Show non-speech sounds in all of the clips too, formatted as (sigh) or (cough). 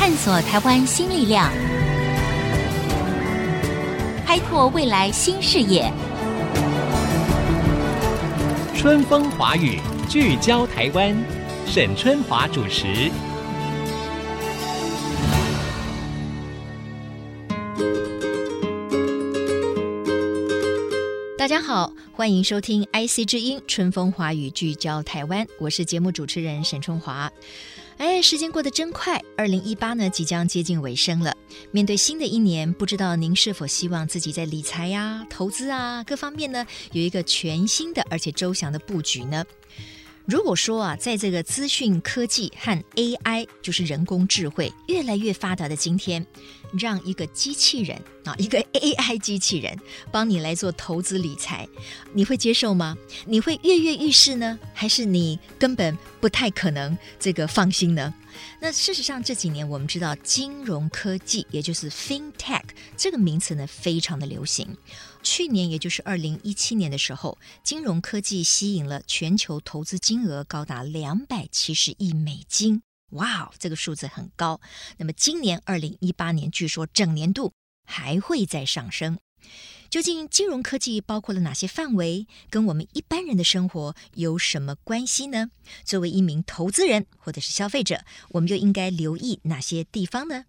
探索台湾新力量，开拓未来新视野。春风华语，聚焦台湾，沈春华主持。大家好，欢迎收听 IC 之音《春风华语》，聚焦台湾，我是节目主持人沈春华。哎，时间过得真快，二零一八呢即将接近尾声了。面对新的一年，不知道您是否希望自己在理财呀、投资啊各方面呢有一个全新的而且周详的布局呢？如果说啊，在这个资讯科技和 AI，就是人工智慧越来越发达的今天，让一个机器人啊，一个 (laughs) AI 机器人帮你来做投资理财，你会接受吗？你会跃跃欲试呢，还是你根本不太可能这个放心呢？那事实上这几年我们知道金融科技，也就是 FinTech 这个名词呢，非常的流行。去年也就是二零一七年的时候，金融科技吸引了全球投资金额高达两百七十亿美金。哇，这个数字很高。那么今年二零一八年，据说整年度还会再上升。究竟金融科技包括了哪些范围？跟我们一般人的生活有什么关系呢？作为一名投资人或者是消费者，我们又应该留意哪些地方呢？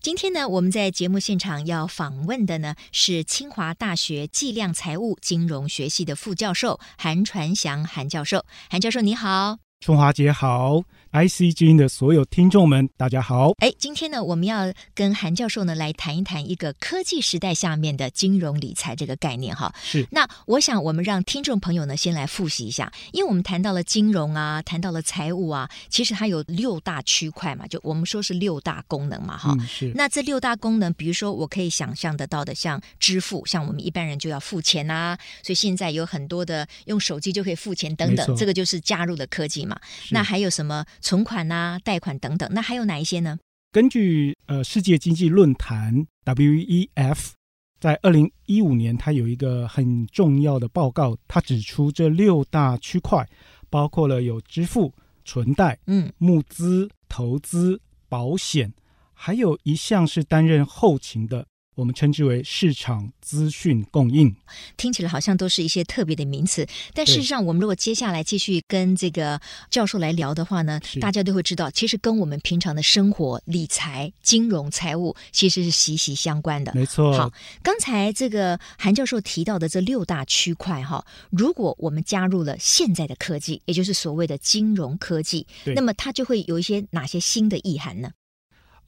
今天呢，我们在节目现场要访问的呢是清华大学计量财务金融学系的副教授韩传祥韩教授。韩教授你好，春华姐好。IC 之音的所有听众们，大家好！哎，今天呢，我们要跟韩教授呢来谈一谈一个科技时代下面的金融理财这个概念哈。是。那我想我们让听众朋友呢先来复习一下，因为我们谈到了金融啊，谈到了财务啊，其实它有六大区块嘛，就我们说是六大功能嘛哈。嗯，是。那这六大功能，比如说我可以想象得到的，像支付，像我们一般人就要付钱啊，所以现在有很多的用手机就可以付钱等等，这个就是加入的科技嘛。那还有什么？存款啊，贷款等等，那还有哪一些呢？根据呃世界经济论坛 WEF 在二零一五年，它有一个很重要的报告，它指出这六大区块包括了有支付、存贷、嗯、募资、投资、保险，还有一项是担任后勤的。我们称之为市场资讯供应，听起来好像都是一些特别的名词，但事实上，我们如果接下来继续跟这个教授来聊的话呢，大家都会知道，其实跟我们平常的生活、理财、金融、财务其实是息息相关的。没错。好，刚才这个韩教授提到的这六大区块哈，如果我们加入了现在的科技，也就是所谓的金融科技，那么它就会有一些哪些新的意涵呢？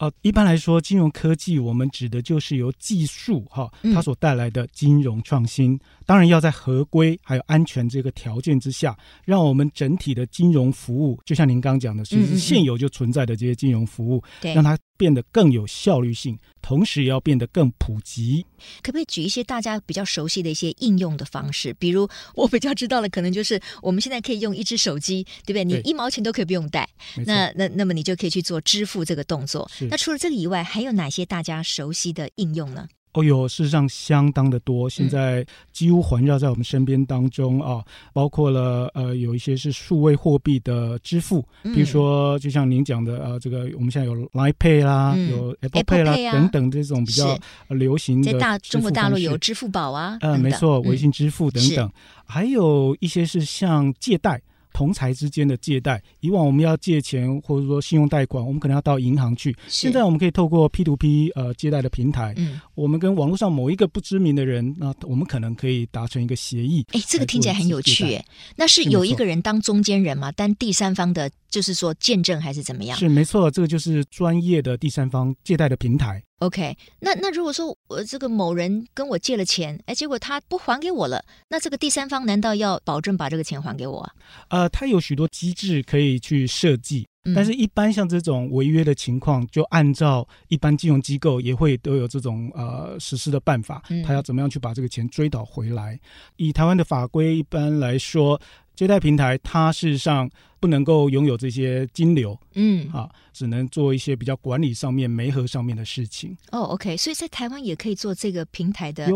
呃，一般来说，金融科技我们指的就是由技术哈，它所带来的金融创新。嗯、当然要在合规还有安全这个条件之下，让我们整体的金融服务，就像您刚刚讲的，其实现有就存在的这些金融服务，嗯、让它变得更有效率性，同时也要变得更普及。可不可以举一些大家比较熟悉的一些应用的方式？比如我比较知道的，可能就是我们现在可以用一只手机，对不对？你一毛钱都可以不用带，那那那么你就可以去做支付这个动作。那除了这个以外，还有哪些大家熟悉的应用呢？哦哟，事实上相当的多，现在几乎环绕在我们身边当中啊，包括了呃有一些是数位货币的支付，比如说就像您讲的呃，这个我们现在有 Line Pay 啦，嗯、有 Apple Pay 啦等等这种比较流行的。在大中国大陆有支付宝啊，嗯、呃，没错，微信支付等等，还有一些是像借贷。同财之间的借贷，以往我们要借钱或者说信用贷款，我们可能要到银行去。现在我们可以透过 P to P 呃借贷的平台，嗯，我们跟网络上某一个不知名的人，那我们可能可以达成一个协议。哎，这个听起来很有趣，哎，那是有一个人当中间人吗？但第三方的，就是说见证还是怎么样？是没错，这个就是专业的第三方借贷的平台。OK，那那如果说我这个某人跟我借了钱，哎，结果他不还给我了，那这个第三方难道要保证把这个钱还给我啊？呃，他有许多机制可以去设计，嗯，但是一般像这种违约的情况，就按照一般金融机构也会都有这种呃实施的办法，他要怎么样去把这个钱追讨回来？嗯，以台湾的法规一般来说。借贷平台，它事实上不能够拥有这些金流，嗯，啊，只能做一些比较管理上面、媒合上面的事情。哦，OK，所以在台湾也可以做这个平台的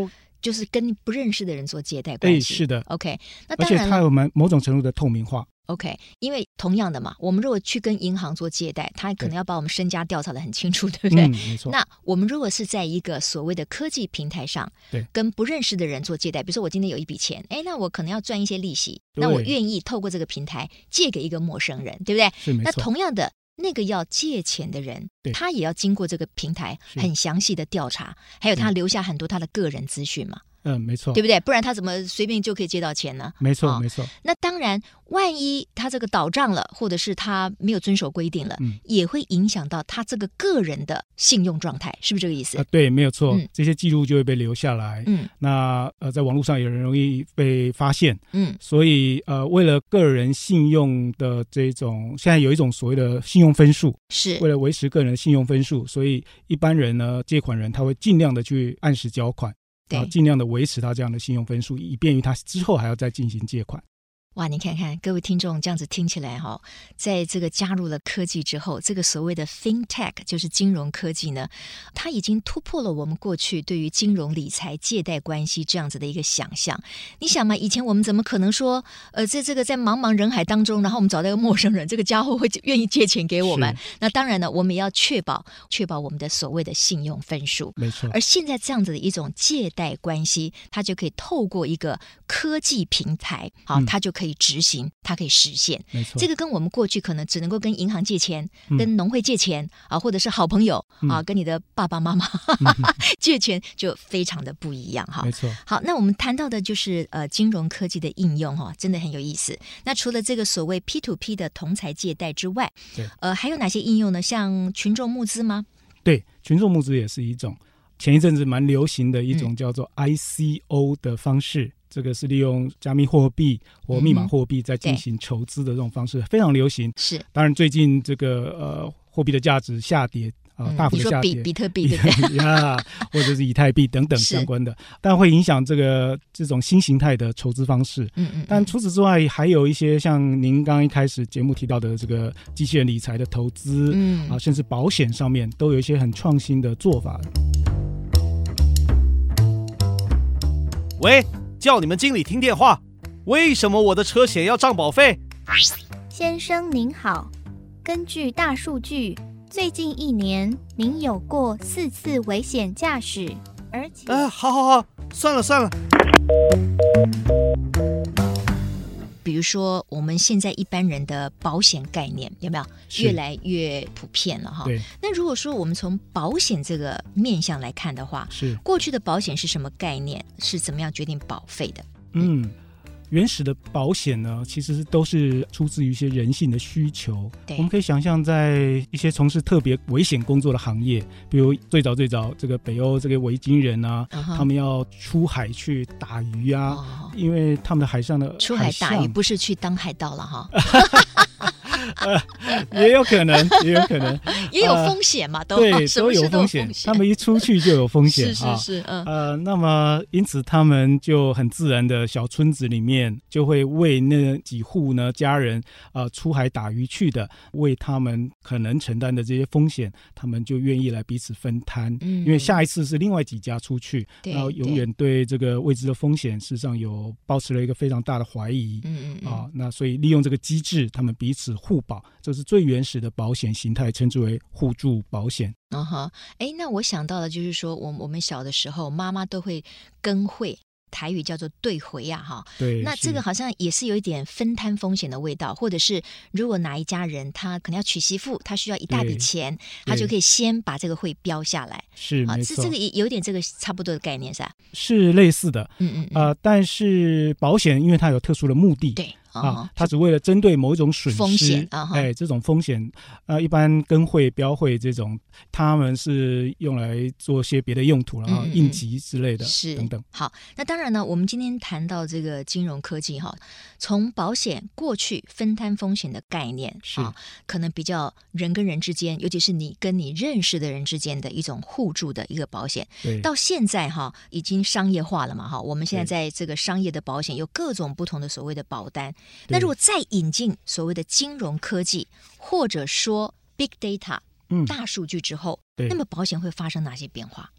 就是跟不认识的人做借贷关系。是的，OK。那而且它有某某种程度的透明化。OK，因为同样的嘛，我们如果去跟银行做借贷，他可能要把我们身家调查的很清楚，对，对不对？嗯，没错。那我们如果是在一个所谓的科技平台上，对，跟不认识的人做借贷，比如说我今天有一笔钱，哎，那我可能要赚一些利息，那我愿意透过这个平台借给一个陌生人，对不对？是没错。那同样的，那个要借钱的人，他也要经过这个平台很详细的调查，还有他留下很多他的个人资讯嘛。嗯，没错，对不对？不然他怎么随便就可以借到钱呢？没错，哦、没错。那当然，万一他这个倒账了，或者是他没有遵守规定了，嗯，也会影响到他这个个人的信用状态，是不是这个意思？呃、对，没有错、嗯，这些记录就会被留下来。嗯，那呃，在网络上有人容易被发现。嗯，所以呃，为了个人信用的这种，现在有一种所谓的信用分数，是为了维持个人的信用分数，所以一般人呢，借款人他会尽量的去按时交款。啊，尽量的维持他这样的信用分数，以便于他之后还要再进行借款。哇，你看看各位听众这样子听起来哈，在这个加入了科技之后，这个所谓的 FinTech 就是金融科技呢，它已经突破了我们过去对于金融理财借贷关系这样子的一个想象。你想嘛，以前我们怎么可能说，呃，在这个在茫茫人海当中，然后我们找到一个陌生人，这个家伙会愿意借钱给我们？那当然呢，我们也要确保确保我们的所谓的信用分数。没错。而现在这样子的一种借贷关系，它就可以透过一个科技平台，好，它就可以。可以执行，它可以实现。没错，这个跟我们过去可能只能够跟银行借钱、嗯、跟农会借钱啊，或者是好朋友、嗯、啊，跟你的爸爸妈妈、嗯、(laughs) 借钱就非常的不一样哈。没错。好，那我们谈到的就是呃金融科技的应用哈，真的很有意思。那除了这个所谓 P to P 的同财借贷之外，对，呃，还有哪些应用呢？像群众募资吗？对，群众募资也是一种前一阵子蛮流行的一种叫做 ICO 的方式。嗯这个是利用加密货币或密码货币在进行筹资的这种方式，非常流行。是，当然最近这个呃货币的价值下跌啊、呃，大幅的下跌，比比特币对不对？(laughs) 呀，或者是以太币等等相关的，但会影响这个这种新形态的筹资方式。嗯嗯。但除此之外，还有一些像您刚刚一开始节目提到的这个机器人理财的投资，嗯啊，甚至保险上面都有一些很创新的做法。喂。叫你们经理听电话，为什么我的车险要涨保费？先生您好，根据大数据，最近一年您有过四次危险驾驶，而且……呃，好好好，算了算了。比如说，我们现在一般人的保险概念有没有越来越普遍了哈？对。那如果说我们从保险这个面向来看的话，是过去的保险是什么概念？是怎么样决定保费的？嗯。嗯原始的保险呢，其实都是出自于一些人性的需求。我们可以想象，在一些从事特别危险工作的行业，比如最早最早这个北欧这个维京人啊，uh -huh. 他们要出海去打鱼啊，uh -huh. 因为他们的海上的海出海打鱼不是去当海盗了哈。(laughs) 呃，也有可能，也有可能，(laughs) 也有风险嘛，都、呃、对，(laughs) 都有风险。他们一出去就有风险，(laughs) 是是是，嗯，呃，那么因此他们就很自然的小村子里面就会为那几户呢家人呃出海打鱼去的，为他们可能承担的这些风险，他们就愿意来彼此分摊，嗯，因为下一次是另外几家出去，然后永远对这个未知的风险，事实上有保持了一个非常大的怀疑，嗯嗯，啊，那所以利用这个机制，他们彼此互保，就是最原始的保险形态，称之为互助保险。嗯哼，哎，那我想到的就是说，我我们小的时候，妈妈都会跟会，台语叫做对回呀，哈。对。那这个好像也是有一点分摊风险的味道，或者是如果哪一家人他可能要娶媳妇，他需要一大笔钱，他就可以先把这个会标下来。是，啊。这这个也有点这个差不多的概念，是吧？是类似的。嗯嗯，嗯。呃，但是保险因为它有特殊的目的。对。啊，它只为了针对某一种损失，风险啊，哎，这种风险，呃，一般跟会标会这种，他们是用来做些别的用途然后，应急之类的，是等等。好，那当然呢，我们今天谈到这个金融科技哈，从保险过去分摊风险的概念是。啊，可能比较人跟人之间，尤其是你跟你认识的人之间的一种互助的一个保险，对，到现在哈已经商业化了嘛哈，我们现在在这个商业的保险有各种不同的所谓的保单。那如果再引进所谓的金融科技，或者说 big data，嗯，大数据之后，那么保险会发生哪些变化？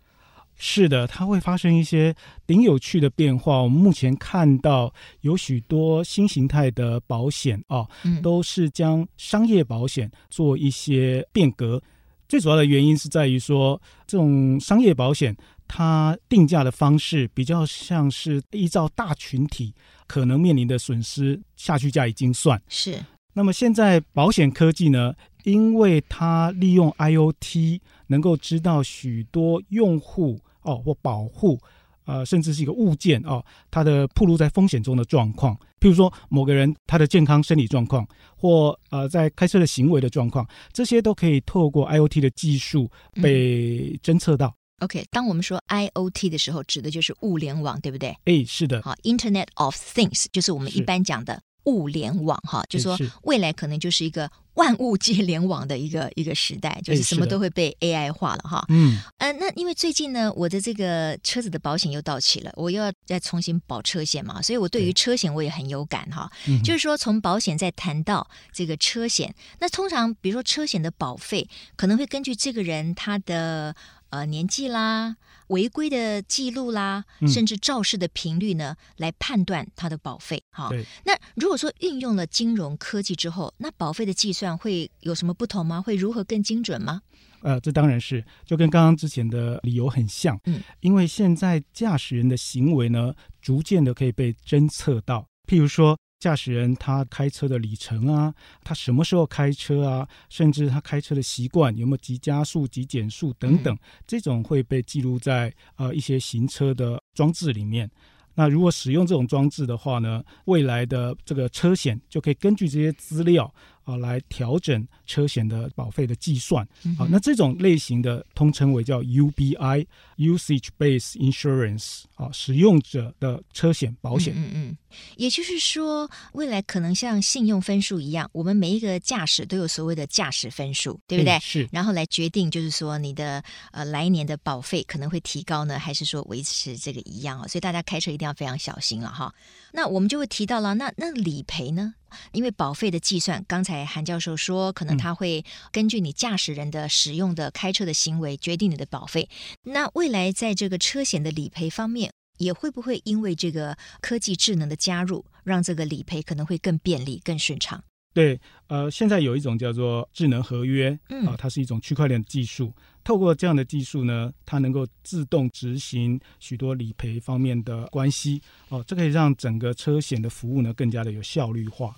是的，它会发生一些挺有趣的变化。我们目前看到有许多新形态的保险哦，嗯、都是将商业保险做一些变革。最主要的原因是在于说，这种商业保险它定价的方式比较像是依照大群体可能面临的损失下去价已经算。是。那么现在保险科技呢，因为它利用 IoT 能够知道许多用户哦或保护，呃，甚至是一个物件哦，它的暴露在风险中的状况，譬如说某个人他的健康生理状况，或呃在开车的行为的状况，这些都可以透过 IoT 的技术被侦测到。嗯、OK，当我们说 IoT 的时候，指的就是物联网，对不对？哎，是的。好，Internet of Things 就是我们一般讲的。物联网哈，就说未来可能就是一个万物皆联网的一个一个时代，就是什么都会被 AI 化了哈。嗯，呃，那因为最近呢，我的这个车子的保险又到期了，我又要再重新保车险嘛，所以我对于车险我也很有感哈。就是说，从保险再谈到这个车险，那通常比如说车险的保费可能会根据这个人他的呃年纪啦。违规的记录啦，甚至肇事的频率呢，嗯、来判断它的保费。哈，那如果说运用了金融科技之后，那保费的计算会有什么不同吗？会如何更精准吗？呃，这当然是，就跟刚刚之前的理由很像。嗯，因为现在驾驶人的行为呢，逐渐的可以被侦测到，譬如说。驾驶人他开车的里程啊，他什么时候开车啊，甚至他开车的习惯有没有急加速、急减速等等，这种会被记录在呃一些行车的装置里面。那如果使用这种装置的话呢，未来的这个车险就可以根据这些资料。啊，来调整车险的保费的计算。嗯、啊，那这种类型的通称为叫 UBI（Usage Based Insurance） 啊，使用者的车险保险。嗯嗯，也就是说，未来可能像信用分数一样，我们每一个驾驶都有所谓的驾驶分数，对不对？是。然后来决定，就是说你的呃来年的保费可能会提高呢，还是说维持这个一样啊？所以大家开车一定要非常小心了哈。那我们就会提到了，那那理赔呢？因为保费的计算，刚才韩教授说，可能他会根据你驾驶人的使用的开车的行为决定你的保费。那未来在这个车险的理赔方面，也会不会因为这个科技智能的加入，让这个理赔可能会更便利、更顺畅？对，呃，现在有一种叫做智能合约，嗯、啊，它是一种区块链技术。透过这样的技术呢，它能够自动执行许多理赔方面的关系，哦、啊，这可以让整个车险的服务呢更加的有效率化。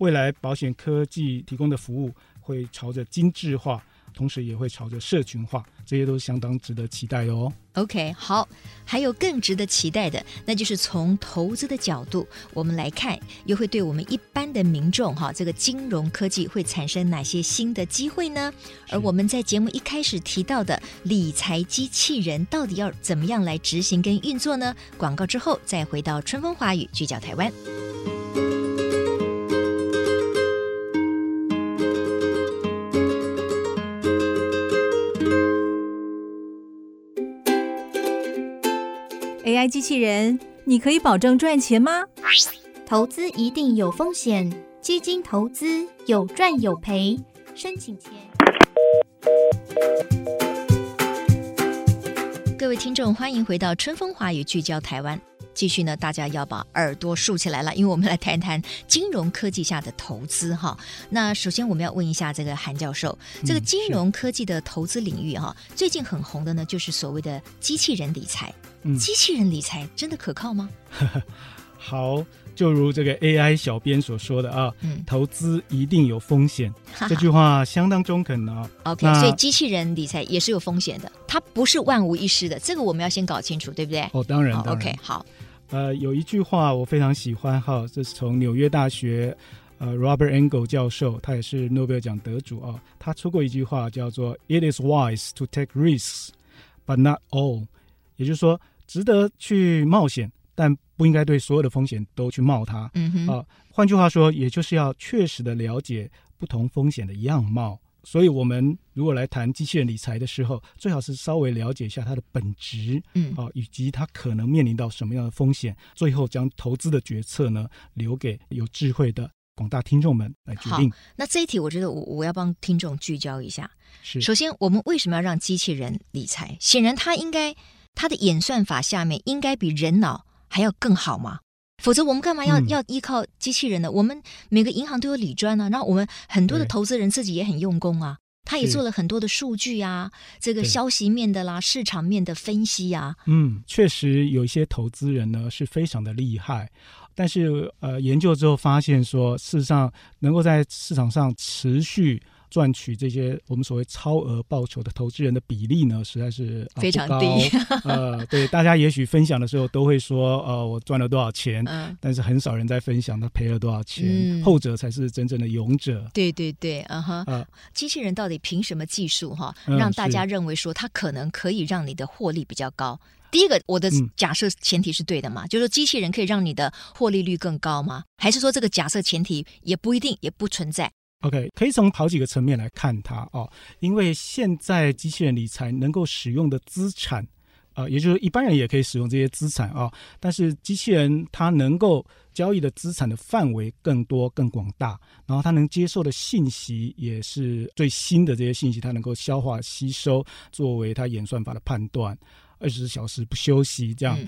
未来保险科技提供的服务会朝着精致化，同时也会朝着社群化，这些都是相当值得期待哦。OK，好，还有更值得期待的，那就是从投资的角度，我们来看，又会对我们一般的民众哈，这个金融科技会产生哪些新的机会呢？而我们在节目一开始提到的理财机器人，到底要怎么样来执行跟运作呢？广告之后再回到春风华语，聚焦台湾。机器人，你可以保证赚钱吗？投资一定有风险，基金投资有赚有赔。申请前，各位听众，欢迎回到春风华语，聚焦台湾。继续呢，大家要把耳朵竖起来了，因为我们来谈谈金融科技下的投资哈。那首先我们要问一下这个韩教授，这个金融科技的投资领域哈，最近很红的呢，就是所谓的机器人理财。嗯，机器人理财真的可靠吗？(laughs) 好，就如这个 AI 小编所说的啊，嗯，投资一定有风险，这句话相当中肯啊。OK，所以机器人理财也是有风险的，它不是万无一失的，这个我们要先搞清楚，对不对？哦，当然，好当然，OK，好。呃，有一句话我非常喜欢哈，这是从纽约大学呃 Robert Engel 教授，他也是诺贝尔奖得主啊，他出过一句话叫做 “It is wise to take risks, but not all”，也就是说，值得去冒险，但不应该对所有的风险都去冒它。嗯哼，啊，换句话说，也就是要确实的了解不同风险的样貌。所以，我们如果来谈机器人理财的时候，最好是稍微了解一下它的本质，嗯，啊，以及它可能面临到什么样的风险，最后将投资的决策呢，留给有智慧的广大听众们来决定。好，那这一题，我觉得我我要帮听众聚焦一下。是，首先，我们为什么要让机器人理财？显然，它应该它的演算法下面应该比人脑还要更好吗？否则我们干嘛要、嗯、要依靠机器人呢？我们每个银行都有理专啊，然后我们很多的投资人自己也很用功啊，他也做了很多的数据啊，这个消息面的啦、市场面的分析啊。嗯，确实有一些投资人呢是非常的厉害，但是呃，研究之后发现说，事实上能够在市场上持续。赚取这些我们所谓超额报酬的投资人的比例呢，实在是、呃、非常低。呃，对，大家也许分享的时候都会说，呃，我赚了多少钱，嗯、但是很少人在分享他赔了多少钱，嗯、后者才是真正的勇者。对对对，啊哈，呃、机器人到底凭什么技术哈，让大家认为说它可能可以让你的获利比较高？嗯、第一个，我的假设前提是对的嘛，嗯、就是说机器人可以让你的获利率更高吗？还是说这个假设前提也不一定，也不存在？OK，可以从好几个层面来看它哦，因为现在机器人理财能够使用的资产，啊、呃，也就是一般人也可以使用这些资产啊、但是机器人它能够交易的资产的范围更多、更广大，然后它能接受的信息也是最新的这些信息，它能够消化吸收，作为它演算法的判断，二十四小时不休息这样。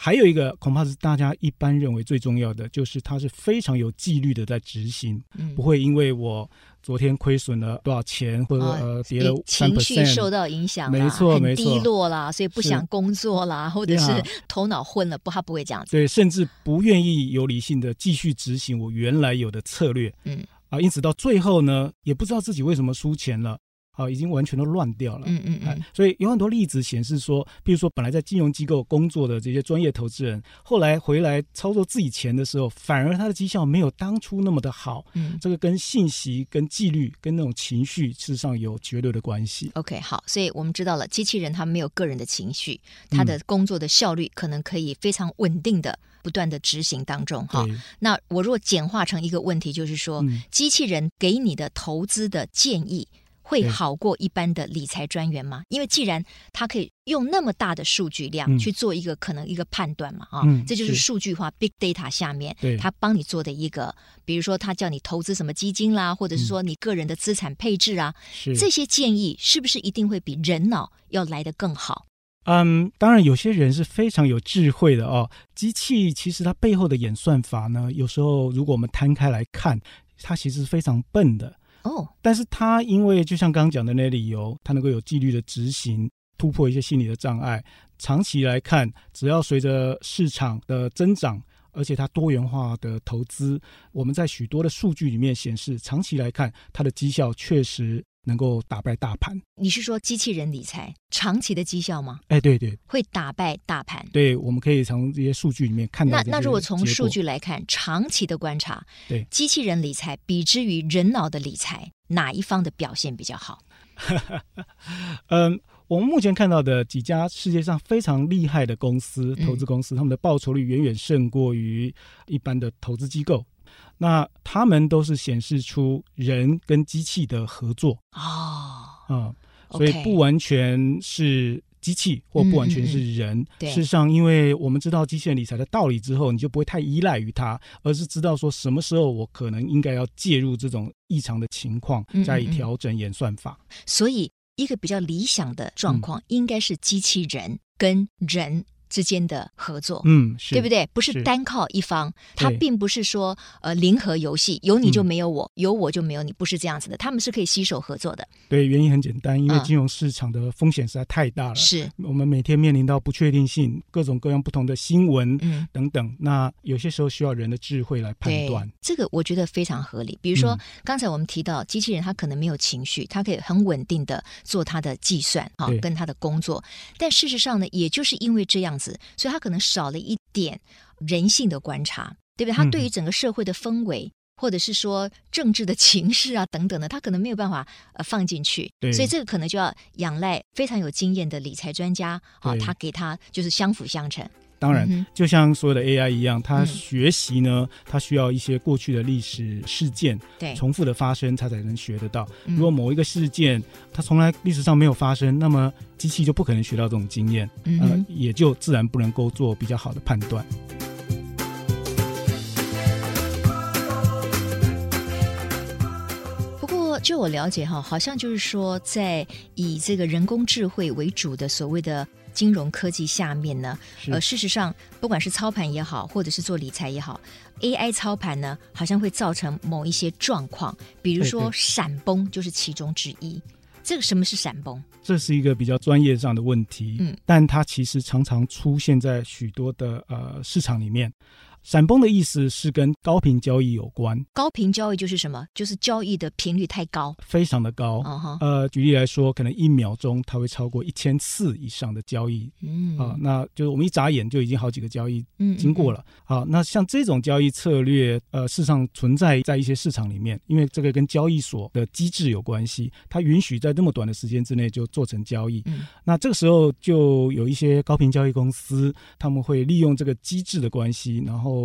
还有一个恐怕是大家一般认为最重要的，就是它是非常有纪律的在执行，嗯、不会因为我昨天亏损了多少钱，或者、哦、呃跌了情绪受到影响，没错没错，低落啦，所以不想工作啦，或者是头脑昏了，不，他不会这样子。对，甚至不愿意有理性的继续执行我原来有的策略，嗯。啊，因此到最后呢，也不知道自己为什么输钱了。啊，已经完全都乱掉了。嗯嗯嗯。所以有很多例子显示说，比如说本来在金融机构工作的这些专业投资人，后来回来操作自己钱的时候，反而他的绩效没有当初那么的好。嗯，这个跟信息、跟纪律、跟那种情绪，事实上有绝对的关系。OK，好，所以我们知道了，机器人它没有个人的情绪，它的工作的效率可能可以非常稳定的不断的执行当中。哈，那我若简化成一个问题，就是说，嗯，机器人给你的投资的建议。会好过一般的理财专员吗？因为既然他可以用那么大的数据量去做一个可能一个判断嘛，啊、嗯，这就是数据化 big data 下面他帮你做的一个，比如说他叫你投资什么基金啦，或者是说你个人的资产配置啊，嗯、这些建议是不是一定会比人脑要来得更好？嗯，当然有些人是非常有智慧的哦。机器其实它背后的演算法呢，有时候如果我们摊开来看，它其实是非常笨的。哦，但是他因为就像刚刚讲的那理由，他能够有纪律的执行，突破一些心理的障碍。长期来看，只要随着市场的增长，而且它多元化的投资，我们在许多的数据里面显示，长期来看，它的绩效确实。能够打败大盘？你是说机器人理财长期的绩效吗？哎，对对，会打败大盘。对，我们可以从这些数据里面看到。那那如果从数据来看，长期的观察，对机器人理财比之于人脑的理财，哪一方的表现比较好？(laughs) 嗯，我们目前看到的几家世界上非常厉害的公司，投资公司，嗯、他们的报酬率远远胜过于一般的投资机构。那他们都是显示出人跟机器的合作哦，嗯，所以不完全是机器或不完全是人。事实上，因为我们知道机器人理财的道理之后，你就不会太依赖于它，而是知道说什么时候我可能应该要介入这种异常的情况，加以调整演算法。所以，一个比较理想的状况应该是机器人跟人。之间的合作，嗯，对不对？不是单靠一方，它并不是说呃零和游戏，有你就没有我，嗯、有我就没有你，不是这样子的。他们是可以携手合作的。对，原因很简单，因为金融市场的风险实在太大了。是、嗯，我们每天面临到不确定性，各种各样不同的新闻，嗯，等等。那有些时候需要人的智慧来判断。这个我觉得非常合理。比如说、嗯、刚才我们提到机器人，它可能没有情绪，它可以很稳定的做它的计算，哈，跟它的工作。但事实上呢，也就是因为这样。所以他可能少了一点人性的观察，对不对？他对于整个社会的氛围，嗯、或者是说政治的 (laughs) 情势啊等等的，他可能没有办法呃放进去。所以这个可能就要仰赖非常有经验的理财专家啊，他给他就是相辅相成。当然，嗯、就像所有的 AI 一样，它学习呢，它需要一些过去的历史事件，对，重复的发生，它才能学得到。对如果某一个事件它从来历史上没有发生，那么机器就不可能学到这种经验，嗯，呃，也就自然不能够做比较好的判断。不过，就我了解哈，好像就是说，在以这个人工智慧为主的所谓的。金融科技下面呢，呃，事实上不管是操盘也好，或者是做理财也好，AI 操盘呢，好像会造成某一些状况，比如说闪崩就是其中之一。这个什么是闪崩？这是一个比较专业上的问题，嗯，但它其实常常出现在许多的呃市场里面。闪崩的意思是跟高频交易有关。高频交易就是什么？就是交易的频率太高，非常的高。啊哈呃，举例来说，可能一秒钟它会超过一千次以上的交易。嗯啊，那就是我们一眨眼就已经好几个交易嗯经过了。好，那像这种交易策略，呃，事实上存在在一些市场里面，因为这个跟交易所的机制有关系，它允许在那么短的时间之内就做成交易。嗯那这个时候就有一些高频交易公司，他们会利用这个机制的关系，然后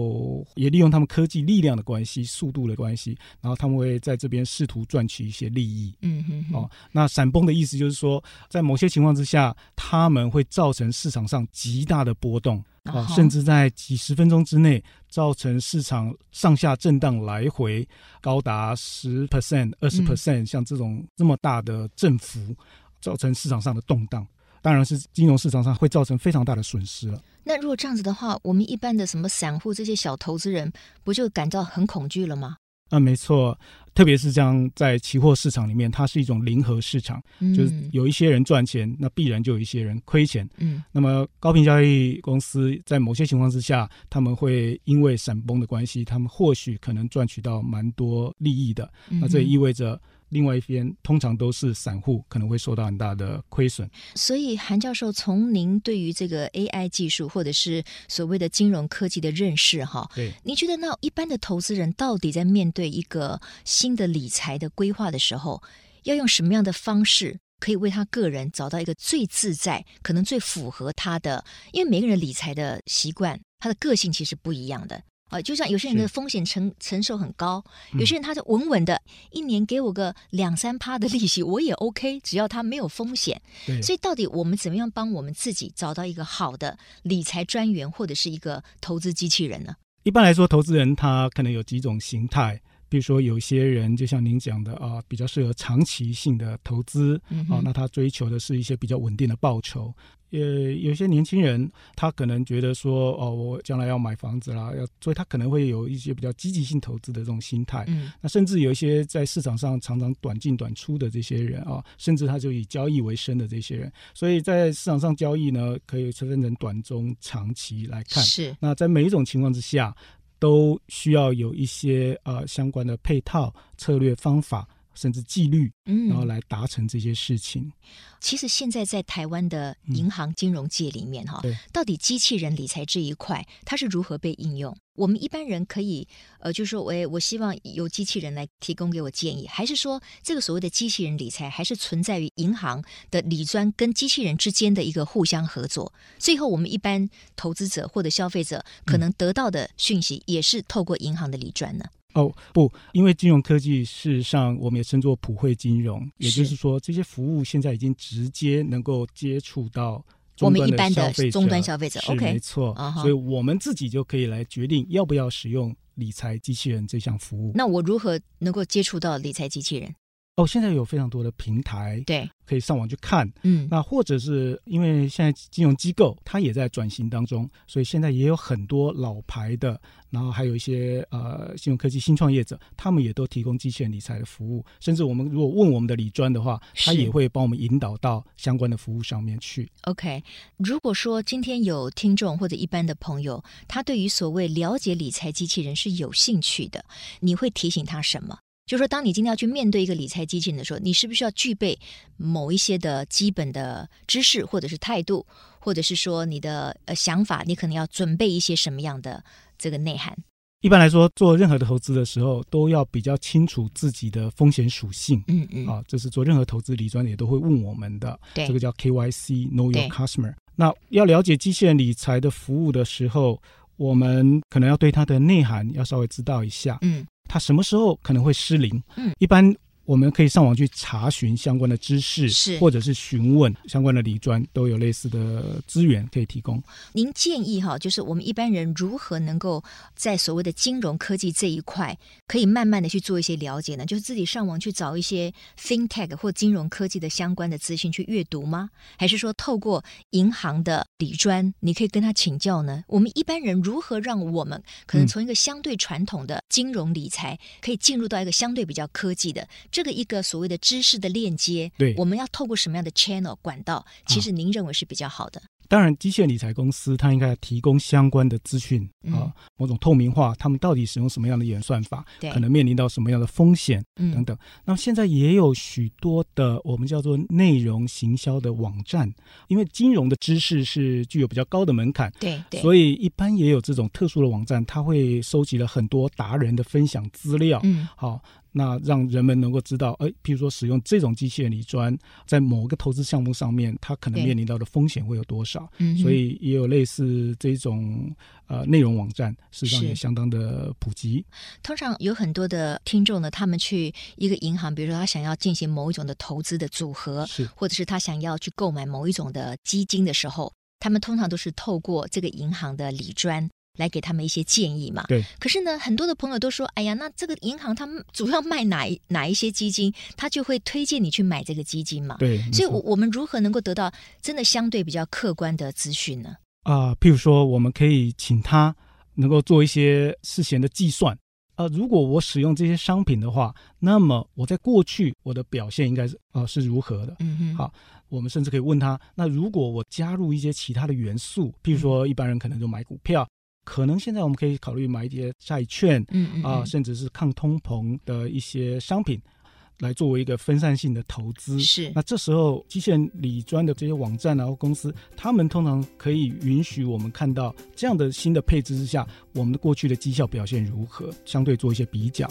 也利用他们科技力量的关系、速度的关系，然后他们会在这边试图赚取一些利益。嗯哼哼。哦，那闪崩的意思就是说，在某些情况之下，他们会造成市场上极大的波动。啊、哦甚至在几十分钟之内造成市场上下震荡来回高达十 percent、二十 percent，像这种这么大的振幅，造成市场上的动荡，当然是金融市场上会造成非常大的损失了。那如果这样子的话，我们一般的什么散户这些小投资人，不就感到很恐惧了吗？啊，没错，特别是这样在期货市场里面，它是一种零和市场，嗯就是有一些人赚钱，那必然就有一些人亏钱。嗯那么高频交易公司在某些情况之下，他们会因为闪崩的关系，他们或许可能赚取到蛮多利益的。嗯那这也意味着另外一边通常都是散户，可能会受到很大的亏损。所以，韩教授，从您对于这个 AI 技术或者是所谓的金融科技的认识，哈，对，你觉得那一般的投资人到底在面对一个新的理财的规划的时候，要用什么样的方式，可以为他个人找到一个最自在、可能最符合他的？因为每个人理财的习惯，他的个性其实不一样的。啊，就像有些人的风险承承受很高，嗯有些人他就稳稳的，一年给我个两三趴的利息，我也 OK，只要他没有风险。对，所以，到底我们怎么样帮我们自己找到一个好的理财专员，或者是一个投资机器人呢？一般来说，投资人他可能有几种形态，比如说有些人就像您讲的啊，比较适合长期性的投资嗯哼啊，那他追求的是一些比较稳定的报酬。呃，有些年轻人他可能觉得说，哦，我将来要买房子啦，要，所以他可能会有一些比较积极性投资的这种心态。嗯那甚至有一些在市场上常常短进短出的这些人啊，甚至他就以交易为生的这些人，所以在市场上交易呢，可以分成短、中、长期来看。是那在每一种情况之下，都需要有一些呃相关的配套策略方法，甚至纪律，嗯，然后来达成这些事情。其实现在在台湾的银行金融界里面哈、对到底机器人理财这一块它是如何被应用？我们一般人可以呃，就是说，我我希望由机器人来提供给我建议，还是说这个所谓的机器人理财还是存在于银行的理专跟机器人之间的一个互相合作？最后，我们一般投资者或者消费者可能得到的讯息也是透过银行的理专呢？哦不，因为金融科技事实上我们也称作普惠金融，也就是说这些服务现在已经直接能够接触到我们一般的终端消费者是 OK 没错所以我们自己就可以来决定要不要使用理财机器人这项服务。那我如何能够接触到理财机器人？哦，现在有非常多的平台，对，可以上网去看。嗯，那或者是因为现在金融机构它也在转型当中，所以现在也有很多老牌的，然后还有一些呃金融科技新创业者，他们也都提供机器人理财的服务。甚至我们如果问我们的理专的话，他也会帮我们引导到相关的服务上面去。OK，如果说今天有听众或者一般的朋友，他对于所谓了解理财机器人是有兴趣的，你会提醒他什么？就是说，当你今天要去面对一个理财机器人的时候，你是不是要具备某一些的基本的知识，或者是态度，或者是说你的呃想法，你可能要准备一些什么样的这个内涵？一般来说，做任何的投资的时候，都要比较清楚自己的风险属性。嗯嗯，啊，这是做任何投资理专也都会问我们的，对这个叫 KYC Know Your Customer。那要了解机器人理财的服务的时候，我们可能要对它的内涵要稍微知道一下。嗯它什么时候可能会失灵？嗯，一般我们可以上网去查询相关的知识，是或者是询问相关的理专，都有类似的资源可以提供。您建议哈，就是我们一般人如何能够在所谓的金融科技这一块，可以慢慢的去做一些了解呢？就是自己上网去找一些 FinTech 或金融科技的相关的资讯去阅读吗？还是说透过银行的理专，你可以跟他请教呢？我们一般人如何让我们可能从一个相对传统的金融理财，可以进入到一个相对比较科技的？这个一个所谓的知识的链接，对，我们要透过什么样的 channel 管道？其实您认为是比较好的？当然，机械理财公司它应该提供相关的资讯啊、某种透明化，他们到底使用什么样的演算法，对可能面临到什么样的风险、嗯、等等。那么现在也有许多的我们叫做内容行销的网站，因为金融的知识是具有比较高的门槛，对对，所以一般也有这种特殊的网站，它会收集了很多达人的分享资料，嗯，好。那让人们能够知道，哎，譬如说使用这种机械理专，在某个投资项目上面，它可能面临到的风险会有多少？嗯，所以也有类似这种呃内容网站，事实上也相当的普及。通常有很多的听众呢，他们去一个银行，比如说他想要进行某一种的投资的组合，是，或者是他想要去购买某一种的基金的时候，他们通常都是透过这个银行的理专。来给他们一些建议嘛？对。可是呢，很多的朋友都说：“哎呀，那这个银行他们主要卖哪哪一些基金，他就会推荐你去买这个基金嘛？”对。所以，我我们如何能够得到真的相对比较客观的资讯呢？啊、呃，譬如说，我们可以请他能够做一些事前的计算。呃，如果我使用这些商品的话，那么我在过去我的表现应该是啊、呃、是如何的？嗯哼。好，我们甚至可以问他：那如果我加入一些其他的元素，譬如说一般人可能就买股票。可能现在我们可以考虑买一些债券，嗯嗯啊，甚至是抗通膨的一些商品，来作为一个分散性的投资。是。那这时候，机械理专的这些网站然后公司，他们通常可以允许我们看到这样的新的配置之下，我们的过去的绩效表现如何，相对做一些比较。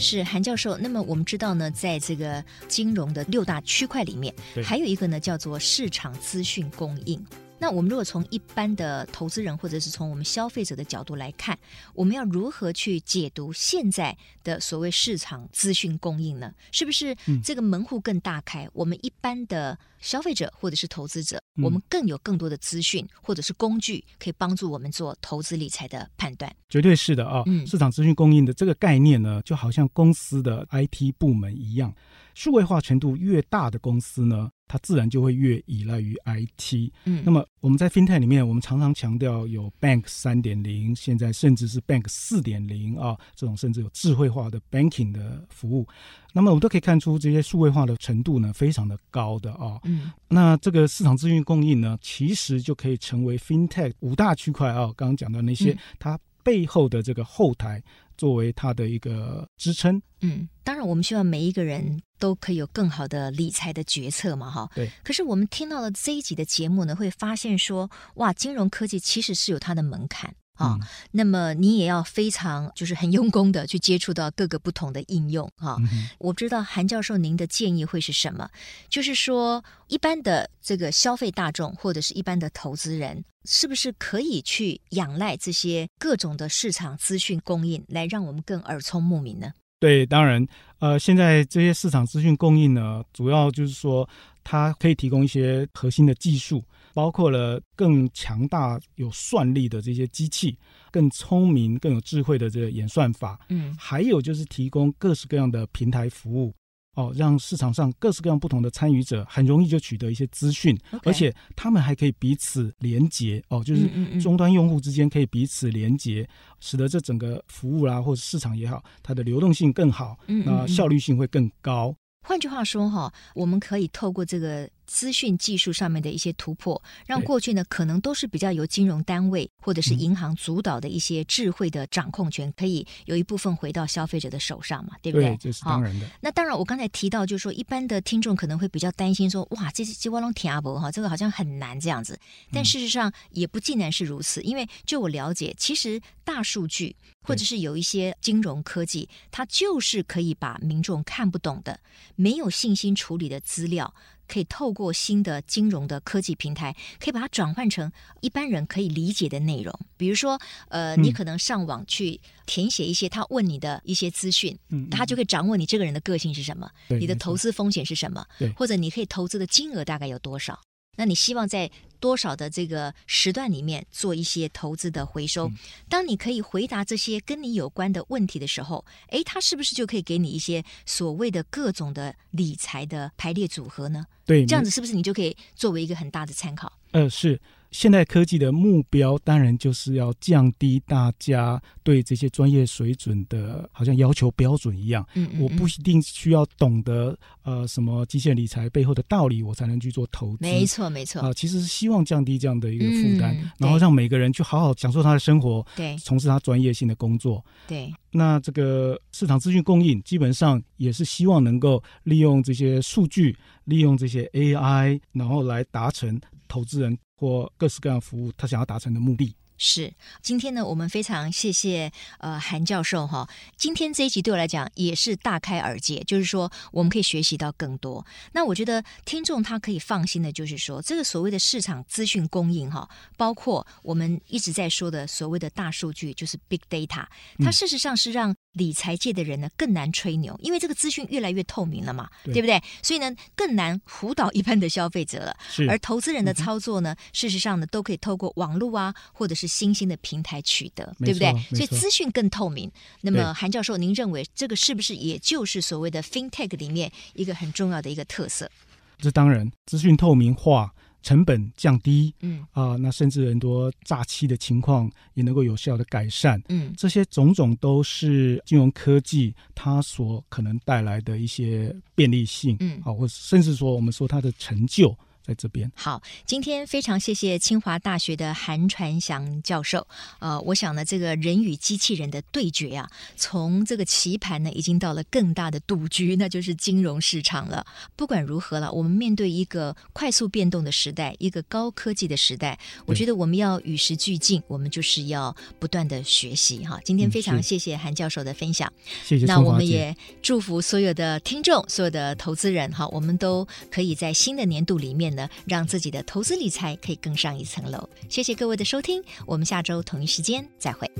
是韩教授，那么我们知道呢，在这个金融的六大区块里面，还有一个呢叫做市场资讯供应。那我们如果从一般的投资人，或者是从我们消费者的角度来看，我们要如何去解读现在的所谓市场资讯供应呢？是不是这个门户更大开？嗯、我们一般的消费者或者是投资者，嗯、我们更有更多的资讯或者是工具，可以帮助我们做投资理财的判断。绝对是的啊！嗯、市场资讯供应的这个概念呢，就好像公司的 IT 部门一样，数位化程度越大的公司呢，它自然就会越依赖于 IT。嗯，那么我们在 FinTech 里面，我们常常强调有 Bank 三点零，现在甚至是 Bank 四点零啊，这种甚至有智慧化的 Banking 的服务。那么我们都可以看出，这些数位化的程度呢，非常的高的啊。嗯，那这个市场资源供应呢，其实就可以成为 FinTech 五大区块啊，刚刚讲到那些、嗯、它背后的这个后台。作为它的一个支撑，嗯，当然，我们希望每一个人都可以有更好的理财的决策嘛，哈。对。可是我们听到了这一集的节目呢，会发现说，哇，金融科技其实是有它的门槛。啊、哦，那么你也要非常就是很用功的去接触到各个不同的应用哈。哦嗯、我不知道韩教授您的建议会是什么？就是说，一般的这个消费大众或者是一般的投资人，是不是可以去仰赖这些各种的市场资讯供应，来让我们更耳聪目明呢？对，当然，呃，现在这些市场资讯供应呢，主要就是说它可以提供一些核心的技术。包括了更强大有算力的这些机器，更聪明、更有智慧的这个演算法，嗯，还有就是提供各式各样的平台服务，哦，让市场上各式各样不同的参与者很容易就取得一些资讯.而且他们还可以彼此连接，哦，就是终端用户之间可以彼此连接，使得这整个服务啦、啊、或者市场也好，它的流动性更好，那效率性会更高。换句话说，哈，我们可以透过这个。资讯技术上面的一些突破，让过去呢可能都是比较由金融单位或者是银行主导的一些智慧的掌控权，可以有一部分回到消费者的手上嘛，对不对？对，这是当然的。那当然，我刚才提到，就是说一般的听众可能会比较担心说，哇，这些鸡窝龙铁不哈，这个好像很难这样子。但事实上也不尽然是如此，因为就我了解，其实大数据或者是有一些金融科技，它就是可以把民众看不懂的、没有信心处理的资料。可以透过新的金融的科技平台，可以把它转换成一般人可以理解的内容。比如说，呃，你可能上网去填写一些他问你的一些资讯，嗯，他就可以掌握你这个人的个性是什么，你的投资风险是什么，或者你可以投资的金额大概有多少。那你希望在多少的这个时段里面做一些投资的回收？当你可以回答这些跟你有关的问题的时候，诶，他是不是就可以给你一些所谓的各种的理财的排列组合呢？对，这样子是不是你就可以作为一个很大的参考？呃，是。现代科技的目标当然就是要降低大家对这些专业水准的，好像要求标准一样。嗯，嗯，嗯，我不一定需要懂得呃什么机械理财背后的道理，我才能去做投资。没错，没错。啊、呃，其实是希望降低这样的一个负担，嗯、然后让每个人去好好享受他的生活，对，从事他专业性的工作。对。那这个市场资讯供应基本上也是希望能够利用这些数据，利用这些 AI，然后来达成投资人。或各式各样服务，他想要达成的目的。是，今天呢，我们非常谢谢呃韩教授哈。今天这一集对我来讲也是大开耳界，就是说我们可以学习到更多。那我觉得听众他可以放心的，就是说这个所谓的市场资讯供应哈，包括我们一直在说的所谓的大数据，就是 big data，它事实上是让理财界的人呢更难吹牛，因为这个资讯越来越透明了嘛，对，对不对？所以呢更难唬倒一般的消费者了。(laughs) 是，而投资人的操作呢，嗯、事实上呢都可以透过网络啊，或者是新兴的平台取得，对不对？所以资讯更透明。那么韩教授，您认为这个是不是也就是所谓的 FinTech 里面一个很重要的一个特色？这当然，资讯透明化，成本降低，嗯。啊、呃，那甚至很多诈欺的情况也能够有效的改善，嗯，这些种种都是金融科技它所可能带来的一些便利性，嗯，好，或甚至说我们说它的成就。在这边好，今天非常谢谢清华大学的韩传祥教授。呃，我想呢，这个人与机器人的对决啊，从这个棋盘呢，已经到了更大的赌局，那就是金融市场了。不管如何了，我们面对一个快速变动的时代，一个高科技的时代，我觉得我们要与时俱进，我们就是要不断的学习哈。今天非常谢谢韩教授的分享，谢谢。那我们也祝福所有的听众，所有的投资人哈，我们都可以在新的年度里面。让自己的投资理财可以更上一层楼。谢谢各位的收听，我们下周同一时间再会。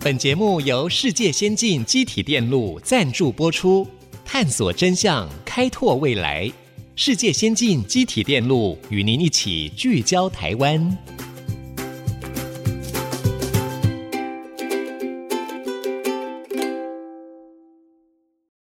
本节目由世界先进机体电路赞助播出，探索真相，开拓未来。世界先进机体电路与您一起聚焦台湾。